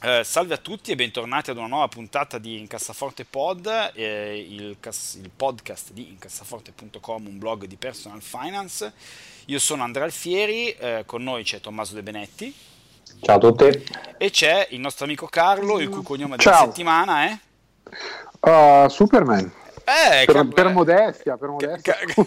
Eh, salve a tutti e bentornati ad una nuova puntata di Incassaforte Pod, eh, il, cas- il, podcast di incassaforte.com, un blog di personal finance. Io sono Andrea Alfieri, eh, con noi c'è Tommaso De Benetti. Ciao a tutti. E c'è il nostro amico Carlo, il cui cognome della Ciao. settimana è... Uh, Superman. Eh, per, ca- per modestia, per modestia. Ca-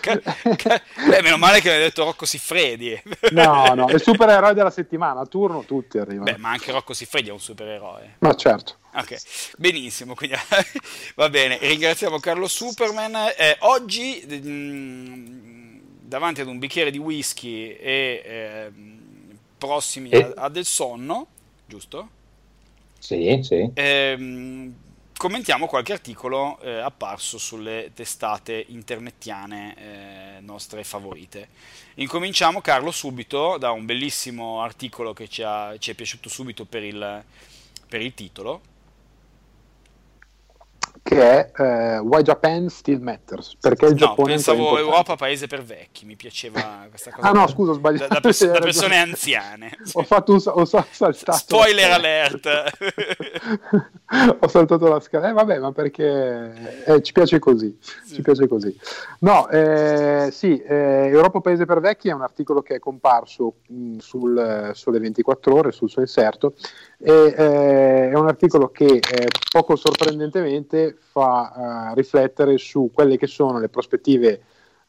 ca- ca- Beh, meno male che aveva detto Rocco Siffredi. no, no, il supereroe della settimana, a turno tutti arrivano. Beh, ma anche Rocco Siffredi è un supereroe. Ma certo. Ok, benissimo, quindi va bene, ringraziamo Carlo Superman. Eh, oggi mh, davanti ad un bicchiere di whisky e eh, prossimi E- a, a del sonno, giusto? Sì, sì. Ehm, commentiamo qualche articolo eh, apparso sulle testate internettiane eh, nostre favorite. Incominciamo, Carlo, subito da un bellissimo articolo che ci, ha- ci è piaciuto subito per il, per il titolo. Che è eh, Why Japan Still Matters. Perché il No, Giappone è pensavo. Europa paese per vecchi, mi piaceva questa cosa. Ah no, scusa, ho sbagliato. Da, da pers- da persone anziane. Ho fatto un ho sa- saltato. Spoiler alert! ho saltato la scala. Eh, vabbè, ma perché eh, ci piace così. Sì. Ci piace così. No, eh, sì, eh, Europa Paese per Vecchi è un articolo che è comparso mh, sul eh, Sole 24 Ore, sul suo inserto, e eh, è un articolo che eh, poco sorprendentemente fa eh, riflettere su quelle che sono le prospettive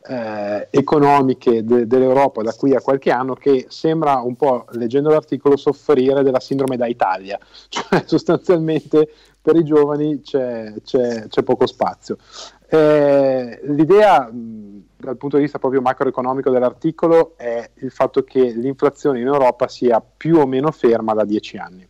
eh, economiche de- dell'Europa da qui a qualche anno che sembra un po', leggendo l'articolo, soffrire della sindrome da Italia, cioè sostanzialmente per i giovani c'è, c'è- c'è poco spazio. Eh, l'idea mh, dal punto di vista proprio macroeconomico dell'articolo è il fatto che l'inflazione in Europa sia più o meno ferma da dieci anni.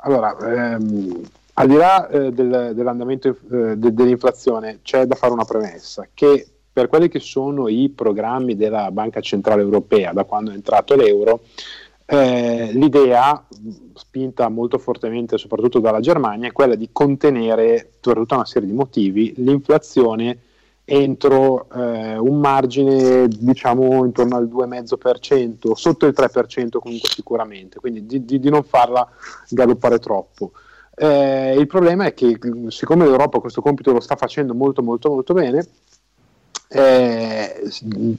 Allora, ehm, al di là eh, del- dell'andamento eh, de- dell'inflazione, c'è da fare una premessa che per quelli che sono i programmi della Banca Centrale Europea da quando è entrato l'euro, eh, l'idea, spinta molto fortemente soprattutto dalla Germania, è quella di contenere, per tutta una serie di motivi, l'inflazione entro eh, un margine diciamo intorno al 2,5%, sotto il 3% comunque sicuramente, quindi di, di- di non farla galoppare troppo. Eh, il problema è che siccome l'Europa questo compito lo sta facendo molto molto molto bene, eh,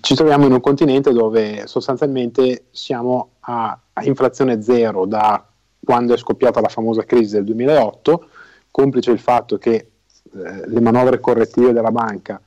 ci troviamo in un continente dove sostanzialmente siamo a, a inflazione zero da quando è scoppiata la famosa crisi del 2008, complice il fatto che eh, le manovre correttive della banca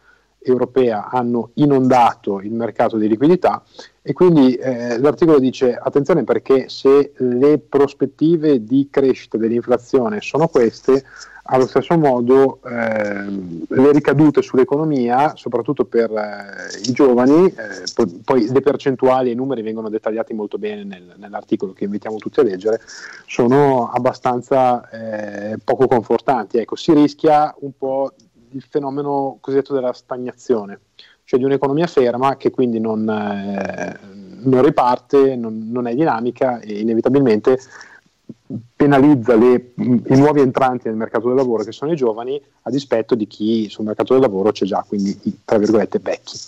europea hanno inondato il mercato di liquidità e quindi eh, l'articolo dice attenzione perché se le prospettive di crescita dell'inflazione sono queste, allo stesso modo ehm, le ricadute sull'economia, soprattutto per eh, i giovani, eh, po- poi le percentuali e i numeri vengono dettagliati molto bene nel- nell'articolo che invitiamo tutti a leggere, sono abbastanza eh, poco confortanti. Ecco, si rischia un po' il fenomeno cosiddetto della stagnazione, cioè di un'economia ferma che quindi non, eh, non riparte, non, non è dinamica e inevitabilmente penalizza le- i nuovi entranti nel mercato del lavoro che sono i giovani a dispetto di chi sul mercato del lavoro c'è già, quindi i, tra virgolette vecchi.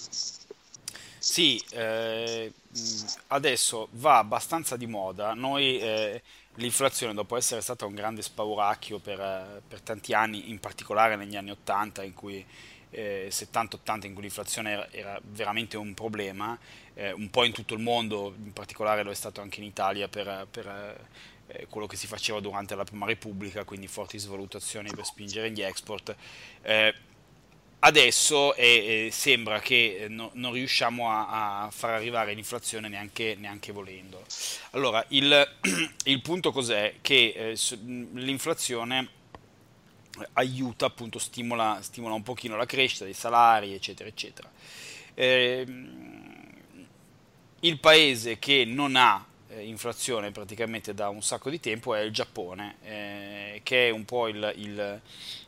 Sì, eh, adesso va abbastanza di moda. Noi eh, l'inflazione, dopo essere stata un grande spauracchio per, eh, per tanti anni, in particolare negli anni 80, in cui eh, 70-80, in cui l'inflazione era, era veramente un problema, eh, un po' in tutto il mondo, in particolare lo è stato anche in Italia per, per, eh, quello che si faceva durante la Prima Repubblica, quindi forti svalutazioni per spingere gli export. Eh, adesso eh, eh, sembra che eh, no- non riusciamo a, a far arrivare l'inflazione neanche, neanche volendo. Allora, il, il punto cos'è? Che eh, l'inflazione aiuta, appunto, stimola, stimola un pochino la crescita dei salari, eccetera, eccetera. Ehm, il paese che non ha eh, eh, inflazione praticamente da un sacco di tempo è il Giappone, eh, che è un po' il, il,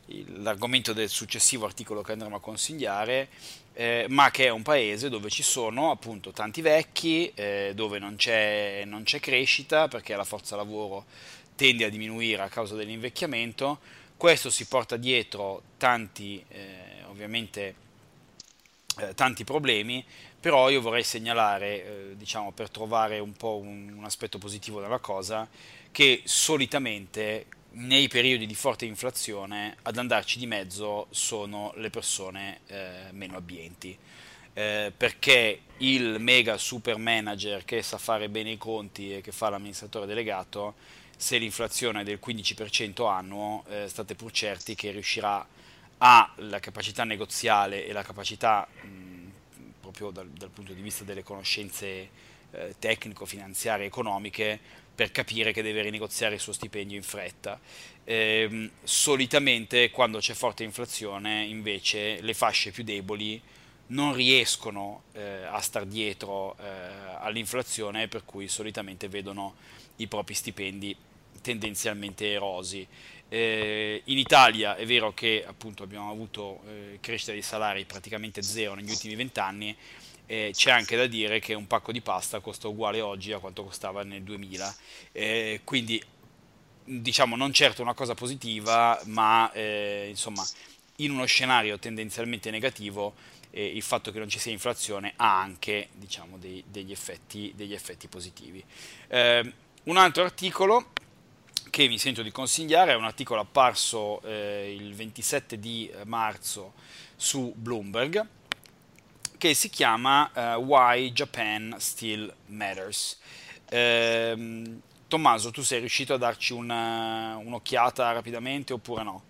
il, l'argomento del successivo articolo che andremo a consigliare, eh, ma che è un paese dove ci sono appunto tanti vecchi, eh, dove non c'è, non c'è crescita perché la forza lavoro tende a diminuire a causa dell'invecchiamento. Questo si porta dietro tanti, eh, ovviamente, eh, tanti problemi, però io vorrei segnalare, eh, diciamo, per trovare un po' un, un, aspetto positivo della cosa, che solitamente nei periodi di forte inflazione ad andarci di mezzo sono le persone eh, meno abbienti. Eh, perché il mega super manager che sa fare bene i conti e che fa l'amministratore delegato, se l'inflazione è del 15% annuo, eh, state pur certi che riuscirà a la capacità negoziale e la capacità mh, proprio dal, dal, punto di vista delle conoscenze eh, tecnico-finanziarie economiche per capire che deve rinegoziare il suo stipendio in fretta. Eh, solitamente quando c'è forte inflazione invece le fasce più deboli non riescono eh, a star dietro eh, all'inflazione per cui solitamente vedono i propri stipendi tendenzialmente erosi. Eh, in Italia è vero che appunto abbiamo avuto eh, crescita dei salari praticamente zero negli ultimi vent'anni, eh, c'è anche da dire che un pacco di pasta costa uguale oggi a quanto costava nel 2000, eh, quindi diciamo non certo una cosa positiva, ma eh, insomma in uno scenario tendenzialmente negativo eh, il fatto che non ci sia inflazione ha anche diciamo, dei, degli, effetti, degli, effetti, positivi. Un altro articolo che mi sento di consigliare è un articolo apparso eh, il 27 di marzo su Bloomberg che si chiama uh, Why Japan Still Matters. Eh, Tommaso, tu sei riuscito a darci una, un'occhiata rapidamente oppure no?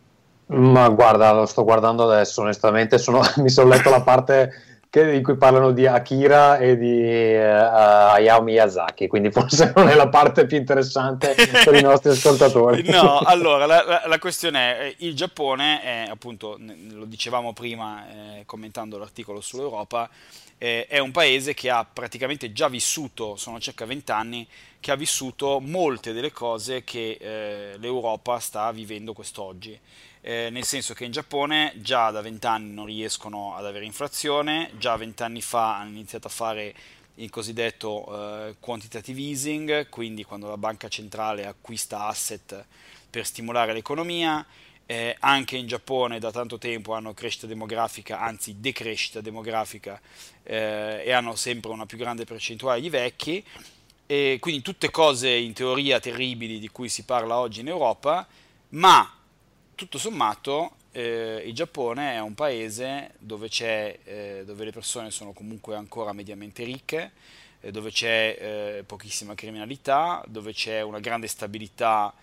Ma guarda, lo sto guardando adesso, onestamente sono, mi sono letto la parte che, in cui parlano di Akira e di uh, Hayao Miyazaki, quindi forse non è la parte più interessante per i nostri ascoltatori. No, allora la, la, la, questione è, il Giappone è appunto, lo dicevamo prima eh, commentando l'articolo sull'Europa, eh, è un paese che ha praticamente già vissuto, sono circa 20 anni, che ha vissuto molte delle cose che eh, l'Europa sta vivendo quest'oggi eh, nel senso che in Giappone già da vent'anni non riescono ad avere inflazione, già vent'anni fa hanno iniziato a fare il cosiddetto eh, quantitative easing, quindi quando la banca centrale acquista asset per stimolare l'economia, eh, anche in Giappone da tanto tempo hanno crescita demografica, anzi decrescita demografica eh, e hanno sempre una più grande percentuale di vecchi, e quindi tutte cose in teoria terribili di cui si parla oggi in Europa, ma tutto sommato eh, il Giappone è un paese dove, eh, dove, le persone sono comunque ancora mediamente ricche, eh, dove c'è eh, pochissima criminalità, dove c'è una grande stabilità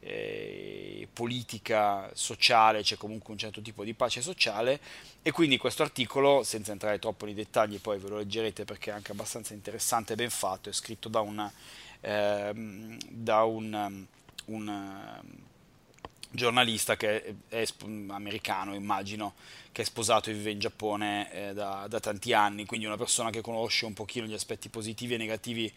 eh, politica, sociale, c'è comunque un certo tipo di pace sociale. E quindi questo articolo, senza entrare troppo nei dettagli, poi ve lo leggerete perché è anche abbastanza interessante e ben fatto, è scritto da, una, ehm, da un, un giornalista che è, americano, immagino, che è sposato e vive in Giappone eh, da, da, tanti anni, quindi una persona che conosce un pochino gli aspetti positivi e negativi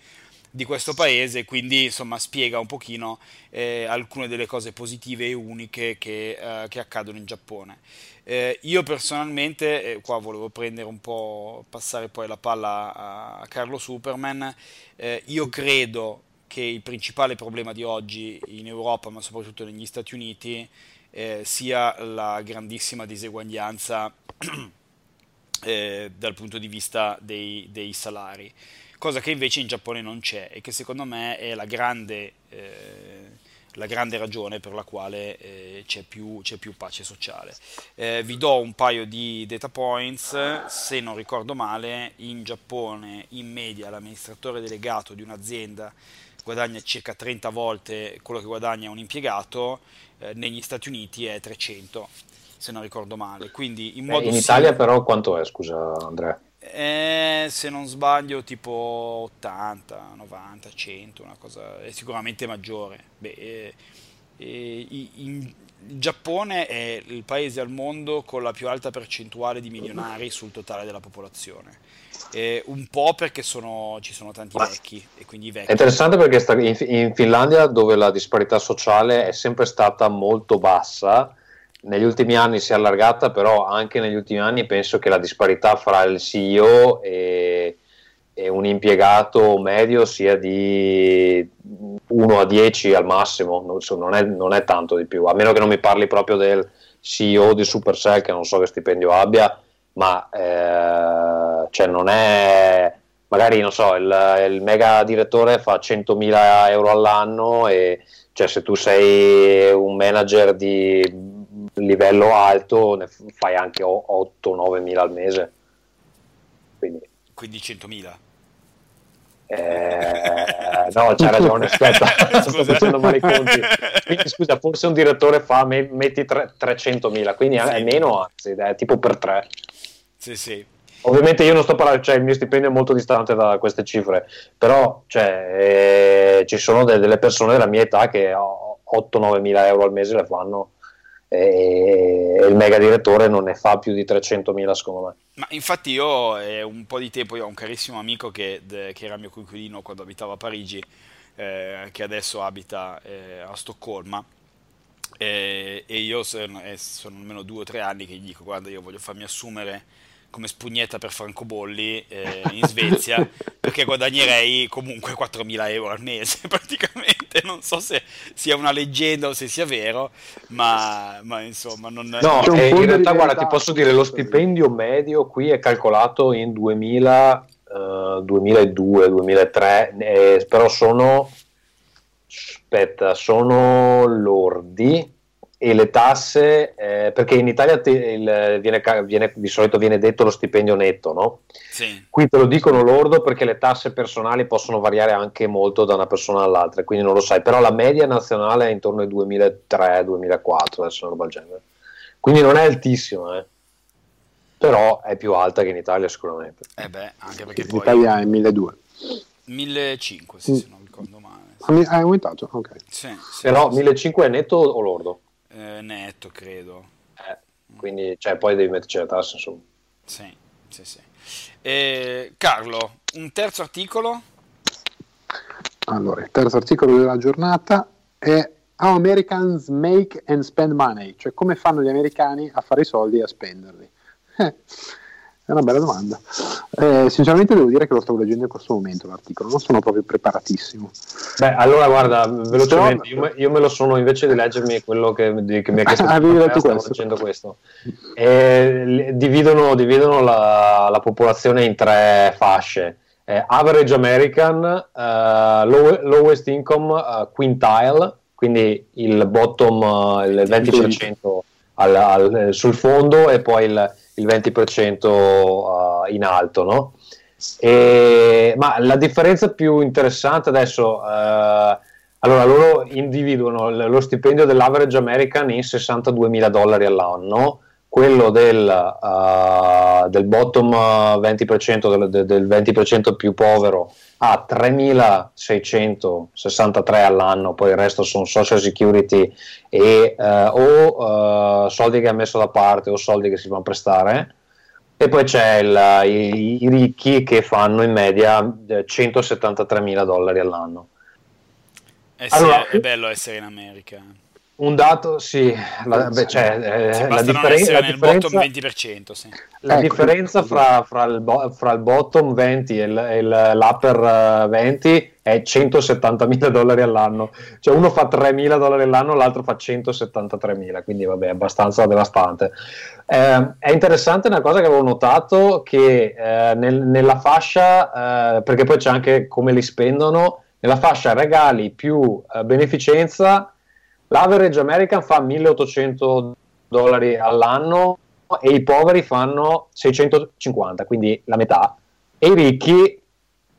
di questo paese, quindi insomma spiega un pochino eh, alcune delle cose positive e uniche che, eh, che accadono in Giappone. Eh, io personalmente, qua volevo prendere un po', passare poi la palla a, a Carlo Superman, eh, io credo che il principale problema di oggi in Europa, ma soprattutto negli Stati Uniti, eh, sia la grandissima diseguaglianza eh, dal punto di vista dei, dei, salari, cosa che invece in Giappone non c'è e che secondo me è la grande, eh, la grande ragione per la quale eh, c'è più, c'è, più, pace sociale. Eh, vi do un paio di data points, se non ricordo male, in Giappone in media l'amministratore delegato di un'azienda guadagna circa 30 volte quello che guadagna un impiegato, eh, negli Stati Uniti è 300, se non ricordo male. Quindi in, eh, in Italia sim- però quanto è, scusa Andrea? Eh, se non sbaglio tipo 80, 90, 100, una cosa è sicuramente maggiore. Beh, eh, in, il Giappone è il paese al mondo con la più alta percentuale di milionari sul totale della popolazione. Eh, un po' perché sono, ci sono tanti vecchi e quindi vecchi. È interessante perché sta, in, in, Finlandia, dove la disparità sociale è sempre stata molto bassa, negli ultimi anni si è allargata, però anche negli ultimi anni penso che la disparità fra il CEO e, e un impiegato medio sia di 1 a 10 al massimo, non è, non è tanto di più, a meno che non mi parli proprio del CEO di Supercell che non so che stipendio abbia ma eh, cioè non è magari non so il, il, mega direttore fa 100.000 euro all'anno e cioè se tu sei un manager di livello alto ne fai anche 8-9 mila al mese. Quindi, quindi 100.000 eh, no, c'ha ragione, aspetta, sto facendo male i conti. Quindi, scusa, forse un direttore fa, metti 300.000, quindi sì. è meno, anzi, è tipo per 3. Sì, sì. Ovviamente io non sto parlando, cioè il mio stipendio è molto distante da queste cifre, però cioè, eh, ci sono de- delle persone della mia età che 8-9 mila euro al mese le fanno e il mega direttore non ne fa più di 300 mila secondo me. Ma infatti io eh, un po' di tempo, io ho un carissimo amico che, de- che era mio coinquilino quando abitavo a Parigi, eh, che adesso abita eh, a Stoccolma. E, e io sono, eh, sono almeno due o tre anni che gli dico guarda io voglio farmi assumere come spugnetta per francobolli eh, in Svezia perché guadagnerei comunque 4.000 euro al mese praticamente non so se sia una leggenda o se sia vero ma, ma insomma non no eh, in realtà guarda ti posso dire lo stipendio medio qui è calcolato in 2000 uh, 2002 2003 eh, però sono aspetta sono lordi e le tasse, eh, perché in Italia te, il, viene, viene, di solito viene detto lo stipendio netto, no? Sì. Qui te lo dicono lordo perché le tasse personali possono variare anche molto da una persona all'altra, quindi non lo sai, però la media nazionale è intorno ai 2003-2004, adesso una roba del genere. Quindi non è altissima, eh. però è più alta che in Italia sicuramente. Eh beh, anche perché in poi... Italia è 1200. 1500, sì, mm. se non ricordo male. Sì. Hai aumentato? Ok. Sì, sì, però 1500 è netto o lordo? Eh, netto, credo. Eh, quindi cioè, poi devi metterci la tassa, insomma. Sì, sì, sì. E, Carlo, un terzo articolo? Allora, il terzo articolo della giornata è How Americans Make and Spend Money, cioè come fanno gli americani a fare i soldi e a spenderli. Eh, è una bella domanda. Eh, sinceramente devo dire che lo stavo leggendo in questo momento l'articolo, non sono proprio preparatissimo. Beh, allora guarda, velocemente, io, me, io me lo sono invece di leggermi quello che, di, che mi ha chiesto ah, letto stavo leggendo questo. E, dividono, dividono la, la, popolazione in tre fasce. Eh, average American, uh, low, lowest income uh, quintile, quindi il bottom, uh, il 20% al, al, sul fondo e poi il il 20% uh, in alto, no? E, ma la differenza più interessante adesso, uh, allora loro individuano lo stipendio dell'average American in 62 mila dollari all'anno, quello del, uh, del bottom 20%, del, del 20% più povero a 3.663 all'anno, poi il resto sono social security e, uh, o uh, soldi che ha messo da parte o soldi che si vanno a prestare. E poi c'è il, i, i, ricchi che fanno in media 173.000 dollari all'anno. Eh sì, allora, è bello essere in America. Un dato, sì, la, beh, cioè, eh, la, differen- la differenza, 20%, sì. la ecco, differenza fra, fra, il bo- fra, il bottom 20 e, il, e il, l'upper 20 è 170 mila dollari all'anno, cioè uno fa 3 mila dollari all'anno, l'altro fa 173 mila, quindi vabbè, è abbastanza devastante. Eh, è interessante una cosa che avevo notato che eh, nel, nella fascia, eh, perché poi c'è anche come li spendono, nella fascia regali più eh, beneficenza L'average American fa 1800 dollari all'anno e i poveri fanno 650, quindi la metà, e i ricchi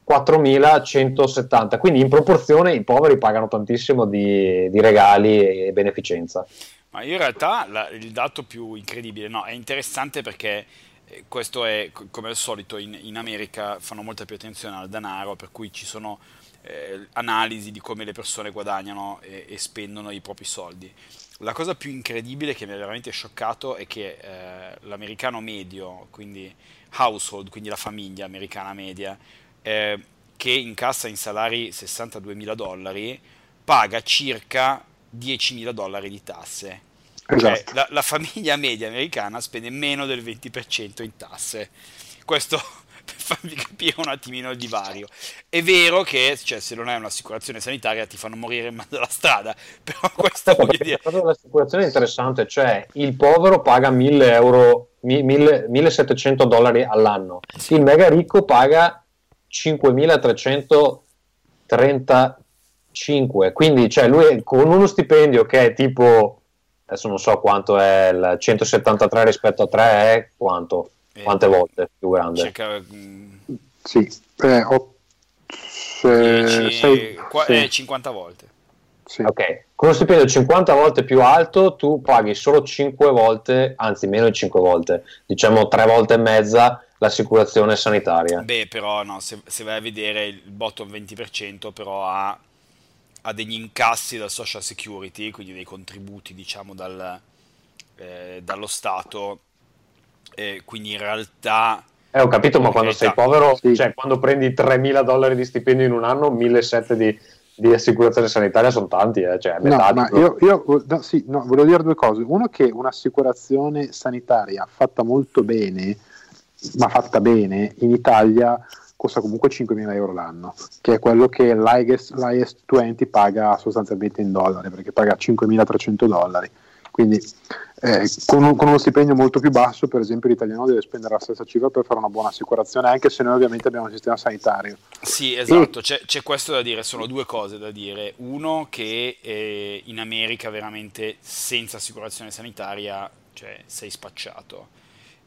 4170, quindi in proporzione i poveri pagano tantissimo di, di regali e beneficenza. Ma io in realtà la, il dato più incredibile, no, è interessante perché eh, questo è come al solito in, in, America fanno molta più attenzione al denaro, per cui ci sono eh, analisi di come le persone guadagnano e, e, spendono i propri soldi. La cosa più incredibile che mi ha veramente scioccato è che eh, l'americano medio, quindi household, quindi la famiglia americana media, eh, che incassa in salari 62 mila dollari, paga circa 10 mila dollari di tasse. Cioè, esatto. Cioè, la, la famiglia media americana spende meno del 20% in tasse. Questo per farvi capire un attimino il divario. È vero che cioè, se non hai un'assicurazione sanitaria ti fanno morire in mezzo alla strada, però questo voglio dire... La cosa dell'assicurazione è interessante, cioè il povero paga 1000 euro, 1000, 1700 dollari all'anno, sì. il mega ricco paga 5335, quindi cioè, lui con uno stipendio che è tipo adesso non so quanto è il 173 rispetto a 3 è quanto eh, quante volte più grande circa mm, sì eh, ho, se, 10, sei, qua, sì. eh, 50 volte sì. ok con uno stipendio 50 volte più alto tu paghi solo 5 volte anzi meno di 5 volte diciamo 3 volte e mezza l'assicurazione sanitaria beh però no se, se vai a vedere il bottom 20% però ha ha degli incassi dal social security, quindi dei contributi diciamo dal, eh, dallo Stato, eh, quindi in realtà... Eh, ho capito, ma quando realtà, sei povero, sì. cioè quando prendi 3.000 dollari di stipendio in un anno, 1.700 di, di assicurazione sanitaria sono tanti, eh? cioè no, ma io, io no, sì, no, volevo dire due cose. Uno che un'assicurazione sanitaria fatta molto bene, ma fatta bene, in Italia costa comunque 5.000 euro l'anno, che è quello che l'IS, l'IS 20 paga sostanzialmente in dollari, perché paga 5.300 dollari. Quindi eh, con, con, uno stipendio molto più basso, per esempio, l'italiano deve spendere la stessa cifra per fare una buona assicurazione, anche se noi ovviamente abbiamo un sistema sanitario. Sì, esatto, e... c'è, c'è, questo da dire, sono due cose da dire. Uno che eh, in America veramente senza assicurazione sanitaria cioè, sei spacciato.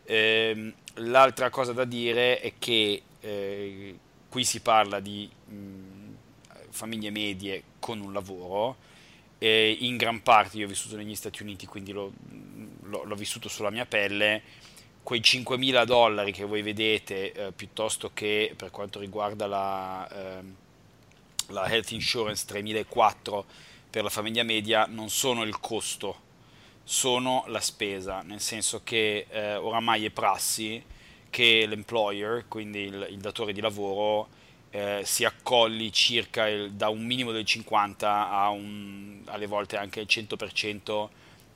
Eh, l'altra cosa da dire è che eh, qui si parla di mh, famiglie medie con un lavoro, e in gran parte io ho vissuto negli Stati Uniti, quindi l'ho, l'ho, l'ho vissuto sulla mia pelle, quei 5.000 dollari che voi vedete eh, piuttosto che per quanto riguarda la, eh, la health insurance 3.400 per la famiglia media non sono il costo, sono la spesa, nel senso che eh, oramai è prassi che l'employer, quindi il, il datore di lavoro, eh, si accolli circa il, da un minimo del 50 a un, alle volte anche il 100%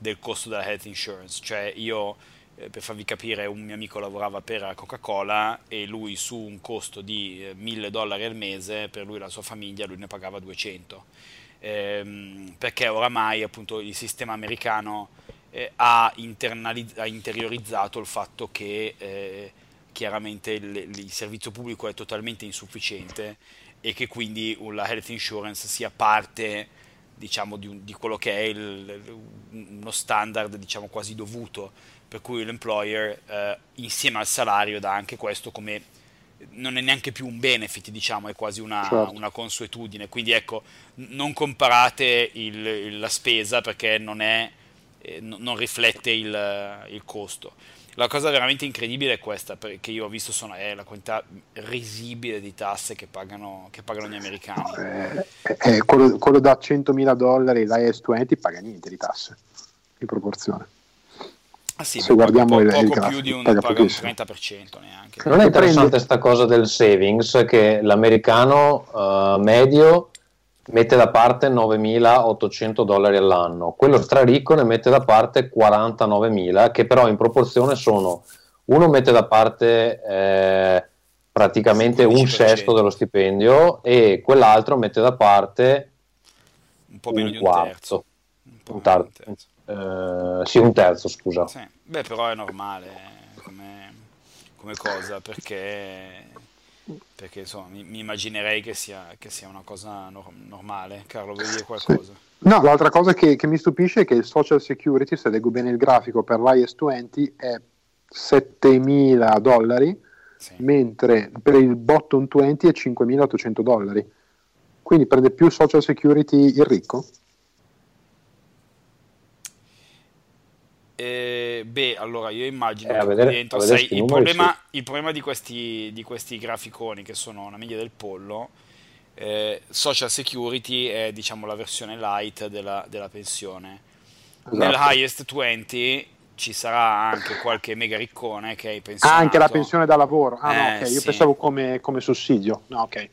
del costo della health insurance. Cioè io, eh, per farvi capire, un mio amico lavorava per Coca-Cola e lui su un costo di eh, 1000 dollari al mese, per lui e la sua famiglia, lui ne pagava 200. Ehm, perché oramai appunto il sistema americano eh, ha, ha, interiorizzato il fatto che eh, chiaramente il, il, servizio pubblico è totalmente insufficiente e che quindi la health insurance sia parte diciamo, di, un, di quello che è il, uno standard diciamo, quasi dovuto, per cui l'employer eh, insieme al salario dà anche questo come non è neanche più un benefit, diciamo, è quasi una, certo. una consuetudine. Quindi ecco, non comparate il, la spesa perché non, è, eh, non riflette il, il costo. La cosa veramente incredibile è questa, che io ho visto sono, è la quantità risibile di tasse che pagano, che pagano gli americani. Eh, eh, quello, quello, da 100.000 dollari, l'IS-20, paga niente di tasse, in proporzione. Ah sì, Se guardiamo poco, il, poco il più di un, paga, paga un 30% neanche. Non è interessante questa cosa del savings, che l'americano uh, medio mette da parte 9.800 dollari all'anno, quello straricco ne mette da parte 49.000, che però in proporzione sono, uno mette da parte eh, praticamente un sesto dello stipendio e quell'altro mette da parte un po' meno un di un quarto. terzo. Un, un terzo. Eh, sì, un terzo, scusa. Sì. Beh, però è normale come, come cosa, perché perché insomma mi, mi immaginerei che sia, che sia, una cosa no- normale. Carlo, vuoi dire qualcosa? Sì. No, l'altra cosa che, che, mi stupisce è che il social security, se leggo bene il grafico per l'IS-20, è 7.000 dollari, sì. mentre per il bottom 20 è 5.800 dollari. Quindi prende più social security il ricco? Eh, beh, allora io immagino eh, vedere, dentro, sai, il, problema, il, problema, di questi, di questi graficoni che sono una media del pollo eh, Social Security è diciamo la versione light della, della pensione. Esatto. Nel highest 20 ci sarà anche qualche mega riccone che è pensionato. Ah, anche la pensione da lavoro. Ah, no, Eh, ok. Io sì. pensavo come, come sussidio. No, ok.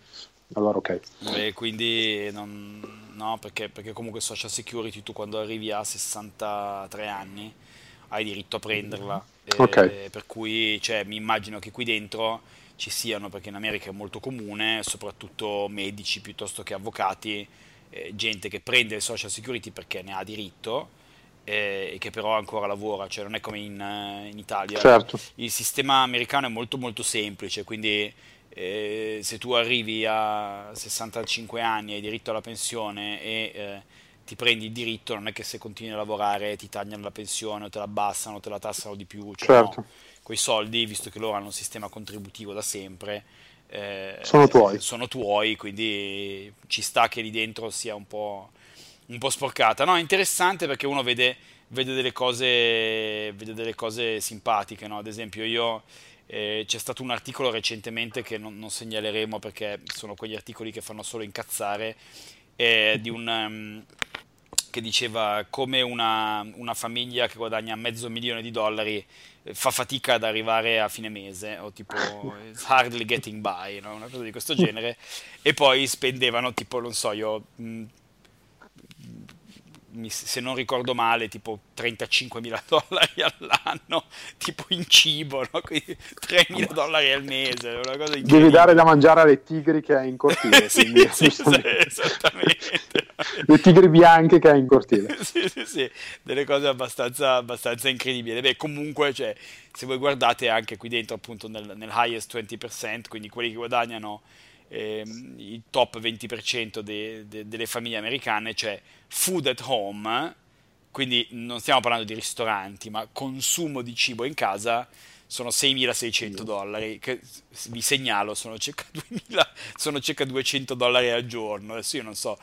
Allora, ok. E quindi non, no, perché, perché comunque Social Security tu quando arrivi a 63 anni hai diritto a prenderla. E- Ok. Per cui cioè, mi immagino che qui dentro ci siano, perché in America è molto comune, soprattutto medici piuttosto che avvocati, eh, gente che prende il Social Security perché ne ha diritto eh, e che però ancora lavora, cioè non è come in, eh, in Italia. Certo. Il sistema americano è molto molto semplice, quindi eh, se tu arrivi a 65 anni e hai diritto alla pensione e eh, ti prendi il diritto, non è che se continui a lavorare ti tagliano la pensione o te la abbassano o te la tassano di più, cioè Certo. no, quei soldi, visto che loro hanno un sistema contributivo da sempre, eh, Sono tuoi. sono tuoi, quindi ci sta che lì dentro sia un po', un po' sporcata. No, è interessante perché uno vede, vede delle cose, vede delle cose simpatiche, no? Ad esempio io eh, c'è stato un articolo recentemente che non, non segnaleremo perché sono quegli articoli che fanno solo incazzare, eh, di un, ehm, che diceva come una, una famiglia che guadagna mezzo milione di dollari eh, fa fatica ad arrivare a fine mese, o tipo it's hardly getting by, no? una cosa di questo genere, e poi spendevano tipo, non so, io se non ricordo male, tipo 35.000 dollari all'anno, tipo in cibo, no? Quindi 3.000 dollari al mese, una cosa Devi dare da mangiare alle tigri che hai in cortile. sì, quindi, sì, sì, esattamente. Le tigri bianche che hai in cortile. sì, sì, sì, delle cose abbastanza, abbastanza incredibili. Beh, comunque, cioè, se voi guardate anche qui dentro, appunto, nel, nel highest 20%, quindi quelli che guadagnano ehm, il top 20% de- de- delle famiglie americane, cioè food at home, quindi non stiamo parlando di ristoranti, ma consumo di cibo in casa sono 6.600 dollari, che vi segnalo sono circa 2.000, sono circa 200 dollari al giorno. Adesso io non so,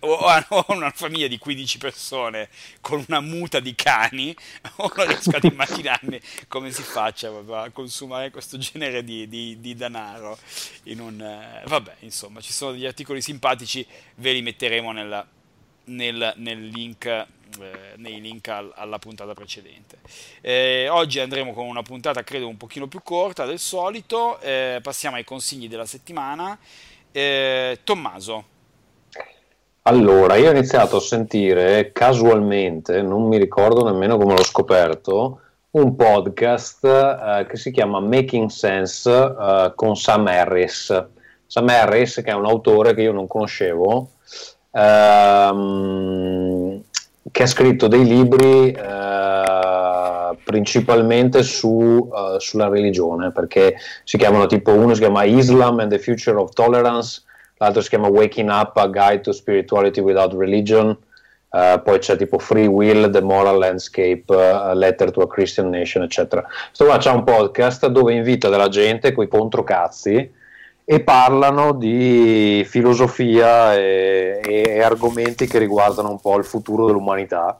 o ho una famiglia di 15 persone con una muta di cani, non riesco ad immaginarmi come si faccia a consumare questo genere di, di- di denaro. In un, eh, vabbè, insomma, ci sono degli articoli simpatici, ve li metteremo nella- nel, nel link, eh, nei link al- alla puntata precedente. Eh, oggi andremo con una puntata credo un pochino più corta del solito, eh, passiamo ai consigli della settimana. Eh, Tommaso, Allora, io ho iniziato a sentire casualmente, non mi ricordo nemmeno come l'ho scoperto, un podcast eh, che si chiama Making Sense eh, con Sam Harris. Sam Harris, che è un autore che io non conoscevo, ehm, che ha scritto dei libri eh, principalmente su, eh, sulla religione, perché si chiamano tipo uno si chiama Islam and the Future of Tolerance, l'altro si chiama Waking Up, A Guide to Spirituality Without Religion, eh, poi c'è tipo Free Will, The Moral Landscape, A Letter to a Christian Nation, eccetera. Questo qua c'è un podcast dove invita della gente coi controcazzi e parlano di filosofia e, e argomenti che riguardano un po' il futuro dell'umanità.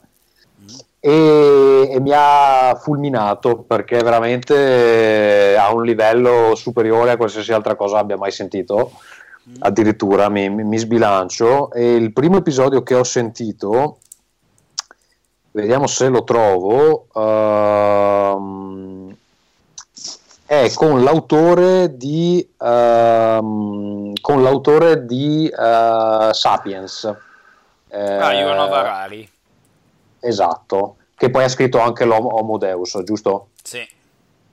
E, e mi ha fulminato perché veramente ha un livello superiore a qualsiasi altra cosa abbia mai sentito. Addirittura mi, mi- sbilancio. E il primo episodio che ho sentito vediamo se lo trovo ehm, è con l'autore di ehm, con l'autore di eh, Sapiens Eh, ah, Yuval Harari, esatto che poi ha scritto anche l'Homo Homo Deus giusto? sì.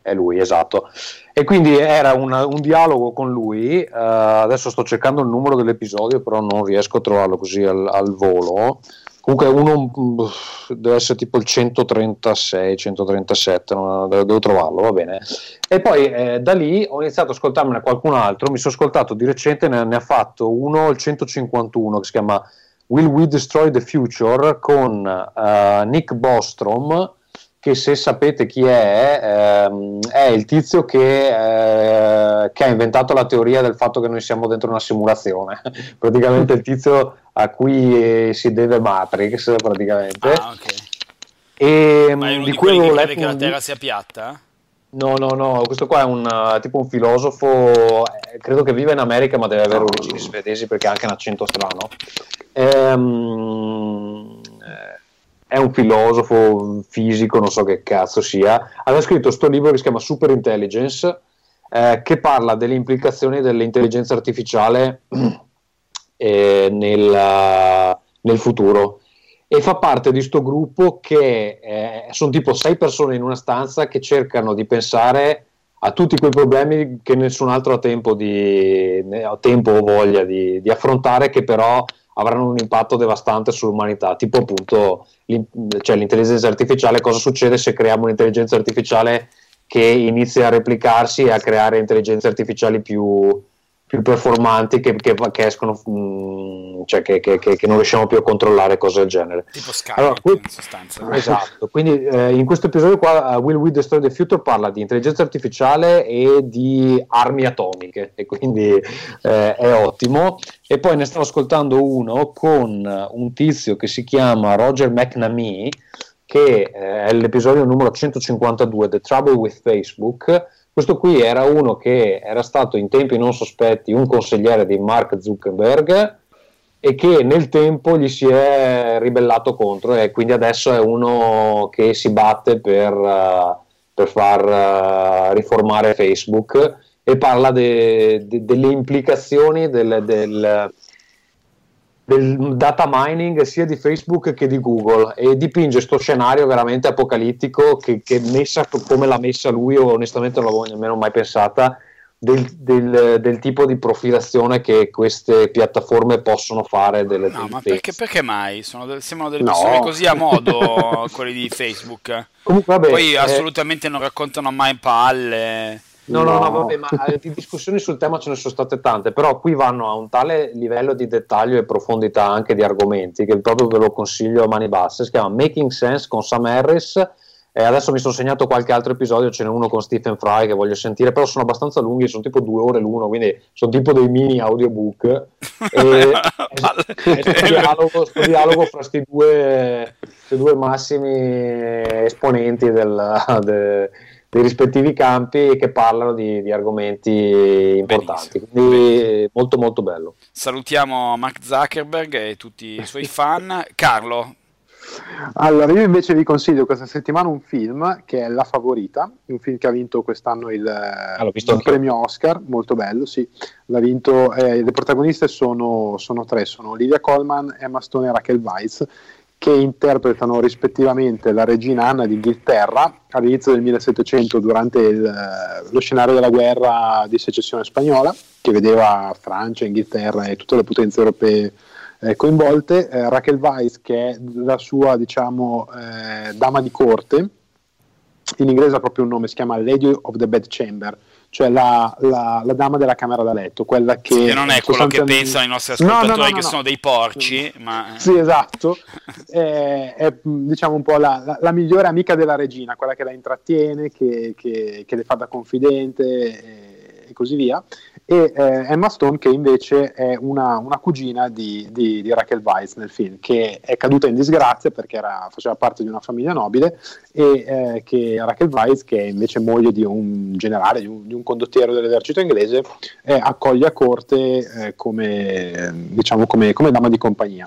È lui, esatto. E quindi era una- un dialogo con lui. eh, adesso sto cercando il numero dell'episodio, però non riesco a trovarlo così al, al volo. Comunque uno mm, deve essere tipo il 136, 137, non- devo, trovarlo, va bene. E poi eh, da lì ho iniziato ad ascoltarmene qualcun altro. Mi sono ascoltato di recente, ne, ne ha fatto uno, il 151, che si chiama Will We Destroy the Future con eh, Nick Bostrom che se sapete chi è, ehm, è il tizio che, eh, che ha inventato la teoria del fatto che noi siamo dentro una simulazione. praticamente il tizio a cui eh, si deve Matrix, praticamente. Ah, ok. e Ma è uno di di cui quelli che crede che la Terra sia piatta? No, no, no, questo qua è un tipo un filosofo, eh, credo che vive in America ma deve avere origini svedesi perché ha anche un accento strano. Ehm, è un filosofo fisico, non so che cazzo sia. Aveva scritto questo libro che si chiama Super Intelligence, eh, che parla delle implicazioni dell'intelligenza artificiale eh, nel, nel futuro e fa parte di questo gruppo che eh, sono tipo sei persone in una stanza che cercano di pensare a tutti quei problemi che nessun altro ha tempo, di, ha tempo o voglia di, di, affrontare, che però avranno un impatto devastante sull'umanità, tipo appunto cioè, l'intelligenza artificiale, cosa succede se creiamo un'intelligenza artificiale che inizia a replicarsi e a creare intelligenze artificiali più, più performanti che, che, che escono, mh, mm, cioè che, che, non riusciamo più a controllare cose del genere. Tipo Skynet allora, qui, in sostanza. Esatto, quindi eh, in questo episodio qua uh, Will We Destroy the Future parla di intelligenza artificiale e di armi atomiche e quindi eh, è ottimo. E poi ne stavo ascoltando uno con un tizio che si chiama Roger McNamee che eh, è l'episodio numero 152 The Trouble with Facebook questo qui era uno che era stato in tempi non sospetti un consigliere di Mark Zuckerberg e che nel tempo gli si è ribellato contro e quindi adesso è uno che si batte per, uh, per far uh, riformare Facebook e parla de, de, delle implicazioni del, del, del data mining sia di Facebook che di Google e dipinge questo scenario veramente apocalittico che, che, messa come l'ha messa lui, onestamente non l'avevo nemmeno mai pensata, del, del, del, tipo di profilazione che queste piattaforme possono fare. Delle, no, ma perché, perché, mai? Sono, sembrano delle persone no. così a modo quelli di Facebook. Comunque, vabbè, Poi eh, assolutamente non raccontano mai palle. No, no, no, vabbè, ma eh, di discussioni sul tema ce ne sono state tante, però qui vanno a un tale livello di dettaglio e profondità anche di argomenti che proprio ve lo consiglio a mani basse. Si chiama Making Sense con Sam Harris. E adesso mi sono segnato qualche altro episodio, ce n'è uno con Stephen Fry che voglio sentire, però sono abbastanza lunghi, sono tipo due ore l'uno, quindi sono tipo dei mini audiobook. e è dialogo, dialogo fra questi due, due massimi esponenti del, de, dei rispettivi campi che parlano di, di argomenti importanti. Benissimo. Quindi Benissimo. molto molto bello. Salutiamo Mark Zuckerberg e tutti i suoi fan. Carlo. Allora, io invece vi consiglio questa settimana un film che è La Favorita, un film che ha vinto quest'anno il, ah, il premio Oscar, molto bello, sì. L'ha vinto, eh, le protagoniste sono, sono, tre, sono Olivia Colman, Emma Stone e Rachel Weisz che interpretano rispettivamente la regina Anna d'Inghilterra all'inizio del 1700 durante il, eh, lo scenario della guerra di secessione spagnola che vedeva Francia, Inghilterra e tutte le potenze europee eh, coinvolte, eh, Raquel Weiss che è la sua diciamo eh, dama di corte, in inglese ha proprio un nome, si chiama Lady of the Bed Chamber, cioè la, la, la, dama della camera da letto, quella che... Sì, non è quello che pensano i nostri ascoltatori no, no, no, che sono dei porci, ma... Sì, esatto, è, è, diciamo un po' la, la, migliore amica della regina, quella che la intrattiene, che, che, che le fa da confidente e, e così via e eh, Emma Stone che invece è una, una cugina di, di, di, Raquel Weisz nel film che è caduta in disgrazia perché era, faceva parte di una famiglia nobile e eh, che Raquel Weisz che è invece moglie di un generale, di un, di un condottiero dell'esercito inglese eh, accoglie a corte eh, come, diciamo, come, come, dama di compagnia.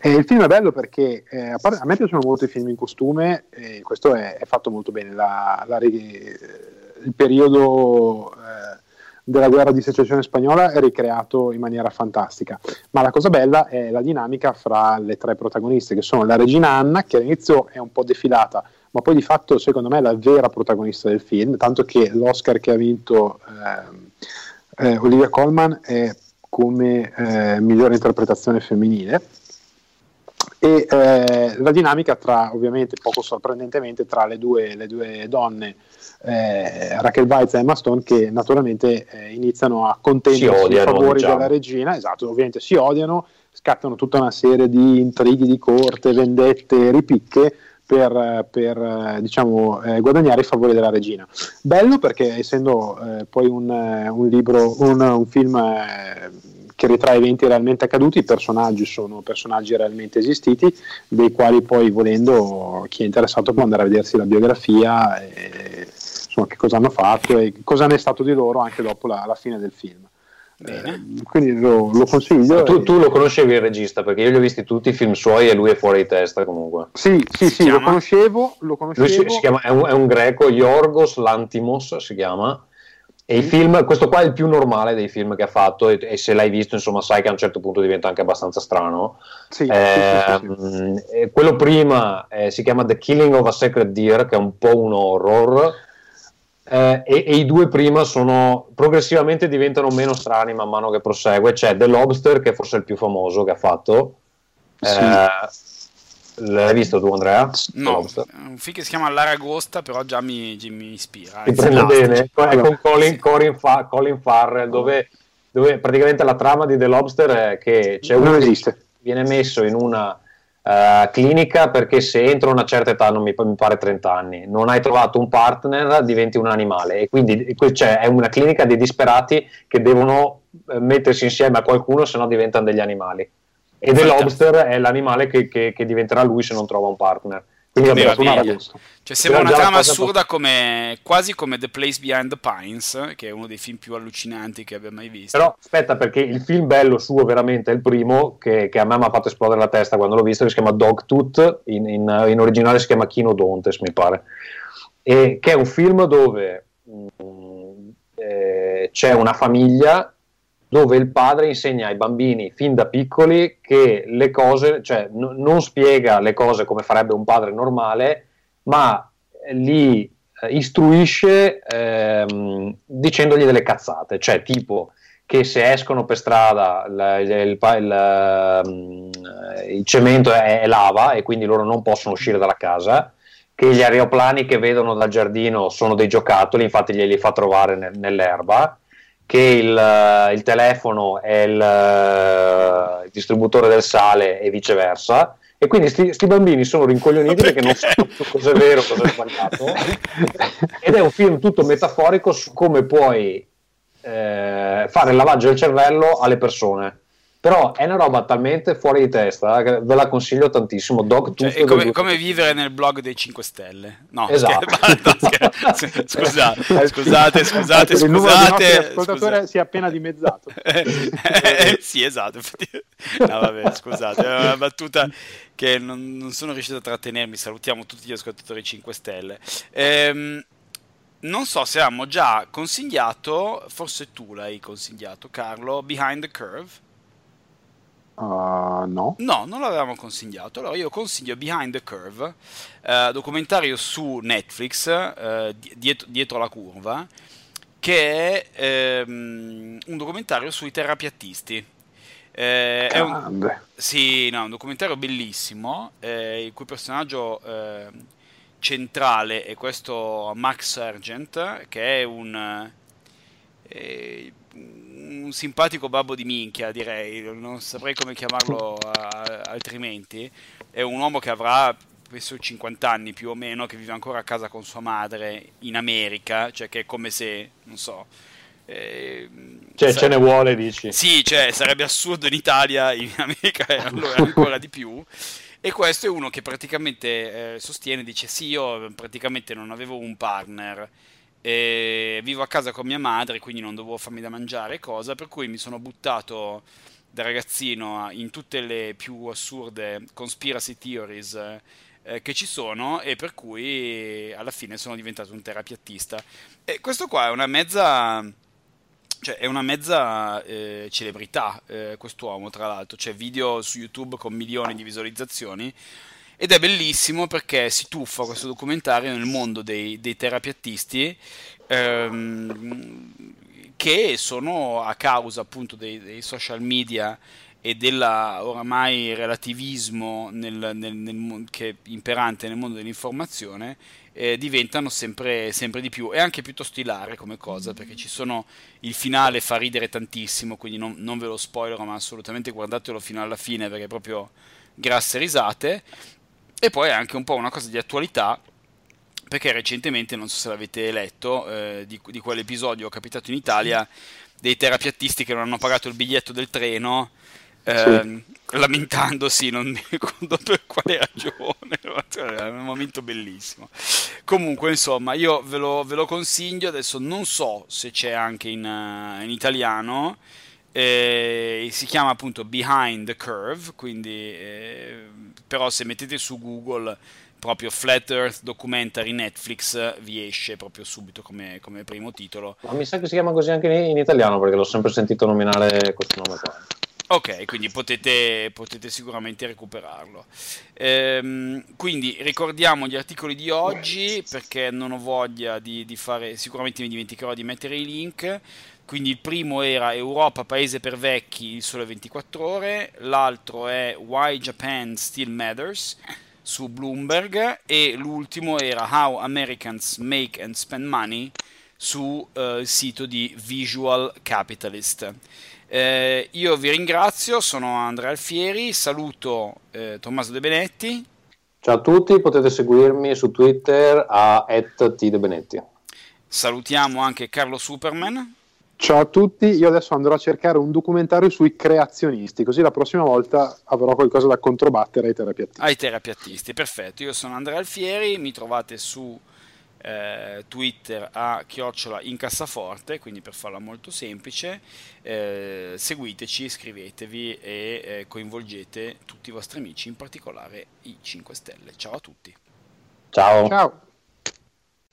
E il film è bello perché eh, a, parte, a, me piacciono molto i film in costume questo è, è fatto molto bene. La, la, il periodo eh, della guerra di secessione spagnola è ricreato in maniera fantastica. Ma la cosa bella è la dinamica fra le tre protagoniste, che sono la regina Anna, che all'inizio è un po' defilata, ma poi di fatto secondo me è la vera protagonista del film, tanto che l'Oscar che ha vinto eh, eh, Olivia Colman è come eh, migliore interpretazione femminile e eh, la dinamica tra, ovviamente poco sorprendentemente, tra le due, le due donne, eh, Raquel Weisz e Emma Stone, che naturalmente eh, iniziano a contendersi i favori diciamo. della regina, esatto, ovviamente si odiano, scattano tutta una serie di intrighi di corte, vendette, ripicche per, per diciamo, eh, guadagnare i favori della regina. Bello perché essendo eh, poi un, un, libro, un, un film eh, che ritrae eventi realmente accaduti, i personaggi sono personaggi realmente esistiti, dei quali poi volendo chi è interessato può andare a vedersi la biografia e insomma, che cosa hanno fatto e cosa ne è stato di loro anche dopo la, la fine del film. Eh, quindi lo, lo consiglio. Tu, e... tu, lo conoscevi il regista perché io li ho visti tutti i film suoi e lui è fuori di testa comunque. Sì, sì, sì, lo conoscevo. Lo conoscevo. Lui si, si chiama, è, un, è, un, greco, Yorgos Lantimos si chiama. E i film, questo qua è il più normale dei film che ha fatto, e, e, se l'hai visto, insomma, sai che a un certo punto diventa anche abbastanza strano. Sì, eh, sì, sì, quello prima eh, si chiama The Killing of a Sacred Deer, che è un po' un horror eh, e, e, i due prima sono progressivamente diventano meno strani man mano che prosegue. C'è The Lobster, che è forse il più famoso che ha fatto. Sì. Eh, l'hai visto tu, Andrea? No, un film che si chiama L'Aragosta, però già mi, mi ispira. Ti prende bene, è con Colin, sì. Colin, Fa, Colin Farrell, dove, dove, praticamente la trama di The Lobster è che c'è uno che viene messo in una Uh, clinica perché se entro una certa età, non mi, mi, pare 30 anni, non hai trovato un partner, diventi un animale e quindi cioè, è una clinica di disperati che devono eh, mettersi insieme a qualcuno se no diventano degli animali. E The Lobster è l'animale che, che, che diventerà lui se non trova un partner. Quindi vabbè, cioè, sembra una trama assurda come, quasi come The Place Behind the Pines, che è uno dei film più allucinanti che abbia mai visto. Però aspetta, perché il film bello suo veramente è il primo, che, che a me mi ha fatto esplodere la testa quando l'ho visto, che si chiama Dogtooth, in, in, in originale si chiama Dontes, mi pare, e che è un film dove mh, mm, eh, c'è una famiglia dove il padre insegna ai bambini fin da piccoli che le cose, cioè n- non spiega le cose come farebbe un padre normale, ma li eh, istruisce ehm, dicendogli delle cazzate, cioè tipo che se escono per strada il, il, il, mm, il cemento è, è, lava e quindi loro non possono uscire dalla casa, che gli aeroplani che vedono dal giardino sono dei giocattoli, infatti glieli fa trovare nel, nell'erba che il, eh, il telefono è il, eh, il, distributore del sale e viceversa. E quindi questi bambini sono rincoglioniti perché non sanno cosa è vero, cosa è sbagliato. Ed è un film tutto metaforico su come puoi eh, fare il lavaggio del cervello alle persone però è una roba talmente fuori di testa che ve la consiglio tantissimo. Dog cioè, è come, come, vivere nel blog dei 5 Stelle. No, esatto. Scher- scusate, scusate, scusate, il numero scusate. si è appena dimezzato. eh, sì, esatto. No, vabbè, scusate, è una battuta che non, non, sono riuscito a trattenermi. Salutiamo tutti gli ascoltatori 5 Stelle. Ehm, non so se avevamo già consigliato, forse tu l'hai consigliato, Carlo, Behind the Curve. Uh, no. No, non l'avevamo consigliato. Allora io consiglio Behind the Curve, eh, documentario su Netflix, eh, dietro, dietro, la curva, che è ehm, un documentario sui terapiattisti. Eh, è un, sì, no, un documentario bellissimo, eh, il cui personaggio ehm, centrale è questo Max Sargent, che è un eh, un simpatico babbo di minchia, direi, non saprei come chiamarlo a, altrimenti. È un uomo che avrà penso 50 anni più o meno, che vive ancora a casa con sua madre in America, cioè che è come se, non so... Eh, cioè, sarebbe... ce ne vuole, dici? Sì, cioè, sarebbe assurdo in Italia, in America allora ancora di più. E questo è uno che praticamente eh, sostiene, dice sì, io praticamente non avevo un partner e vivo a casa con mia madre, quindi non dovevo farmi da mangiare cosa, per cui mi sono buttato da ragazzino in tutte le più assurde conspiracy theories eh, che ci sono e per cui alla fine sono diventato un terapiattista. E questo qua è una mezza... Cioè, è una mezza eh, celebrità eh, quest'uomo, tra l'altro. C'è video su YouTube con milioni di visualizzazioni ed è bellissimo perché si tuffa questo documentario nel mondo dei, dei terapiattisti ehm, che sono a causa appunto dei, dei social media e del oramai relativismo nel, nel, nel, che è imperante nel mondo dell'informazione eh, diventano sempre, sempre, di più. È anche piuttosto ilare come cosa perché ci sono il finale fa ridere tantissimo, quindi non, non ve lo spoilerò, ma assolutamente guardatelo fino alla fine perché è proprio grasse risate. E poi anche un po' una cosa di attualità, perché recentemente, non so se l'avete letto, eh, di, di quell'episodio capitato in Italia dei terapiattisti che non hanno pagato il biglietto del treno. Eh, sì. lamentandosi, non mi ricordo per quale ragione, è un momento bellissimo. Comunque, insomma, io ve lo, ve lo consiglio, adesso non so se c'è anche in, uh, in italiano, eh, si chiama appunto Behind the Curve, quindi eh, però se mettete su Google proprio Flat Earth Documentary Netflix vi esce proprio subito come, come primo titolo. Ma mi sa che si chiama così anche in, in italiano perché l'ho sempre sentito nominare questo nome qua. Ok, quindi potete, potete sicuramente recuperarlo. Ehm, quindi ricordiamo gli articoli di oggi perché non ho voglia di, di, fare, sicuramente mi dimenticherò di mettere i link. Quindi il primo era Europa, paese per vecchi, il sole 24 ore, l'altro è Why Japan Still Matters su Bloomberg e l'ultimo era How Americans Make and Spend Money sul uh, sito di Visual Capitalist. Eh, io vi ringrazio, sono Andrea Alfieri, saluto eh, Tommaso De Benetti. Ciao a tutti, potete seguirmi su Twitter a @tdebenetti. Salutiamo anche Carlo Superman. Ciao a tutti, io adesso andrò a cercare un documentario sui creazionisti, così la prossima volta avrò qualcosa da controbattere ai terapiattisti. Ai terapiattisti, perfetto. Io sono Andrea Alfieri, mi trovate su eh, Twitter a chiocciola in cassaforte, quindi per farla molto semplice, eh, seguiteci, iscrivetevi e eh, coinvolgete tutti i vostri amici, in particolare i 5 Stelle. Ciao a tutti. Ciao. Ciao.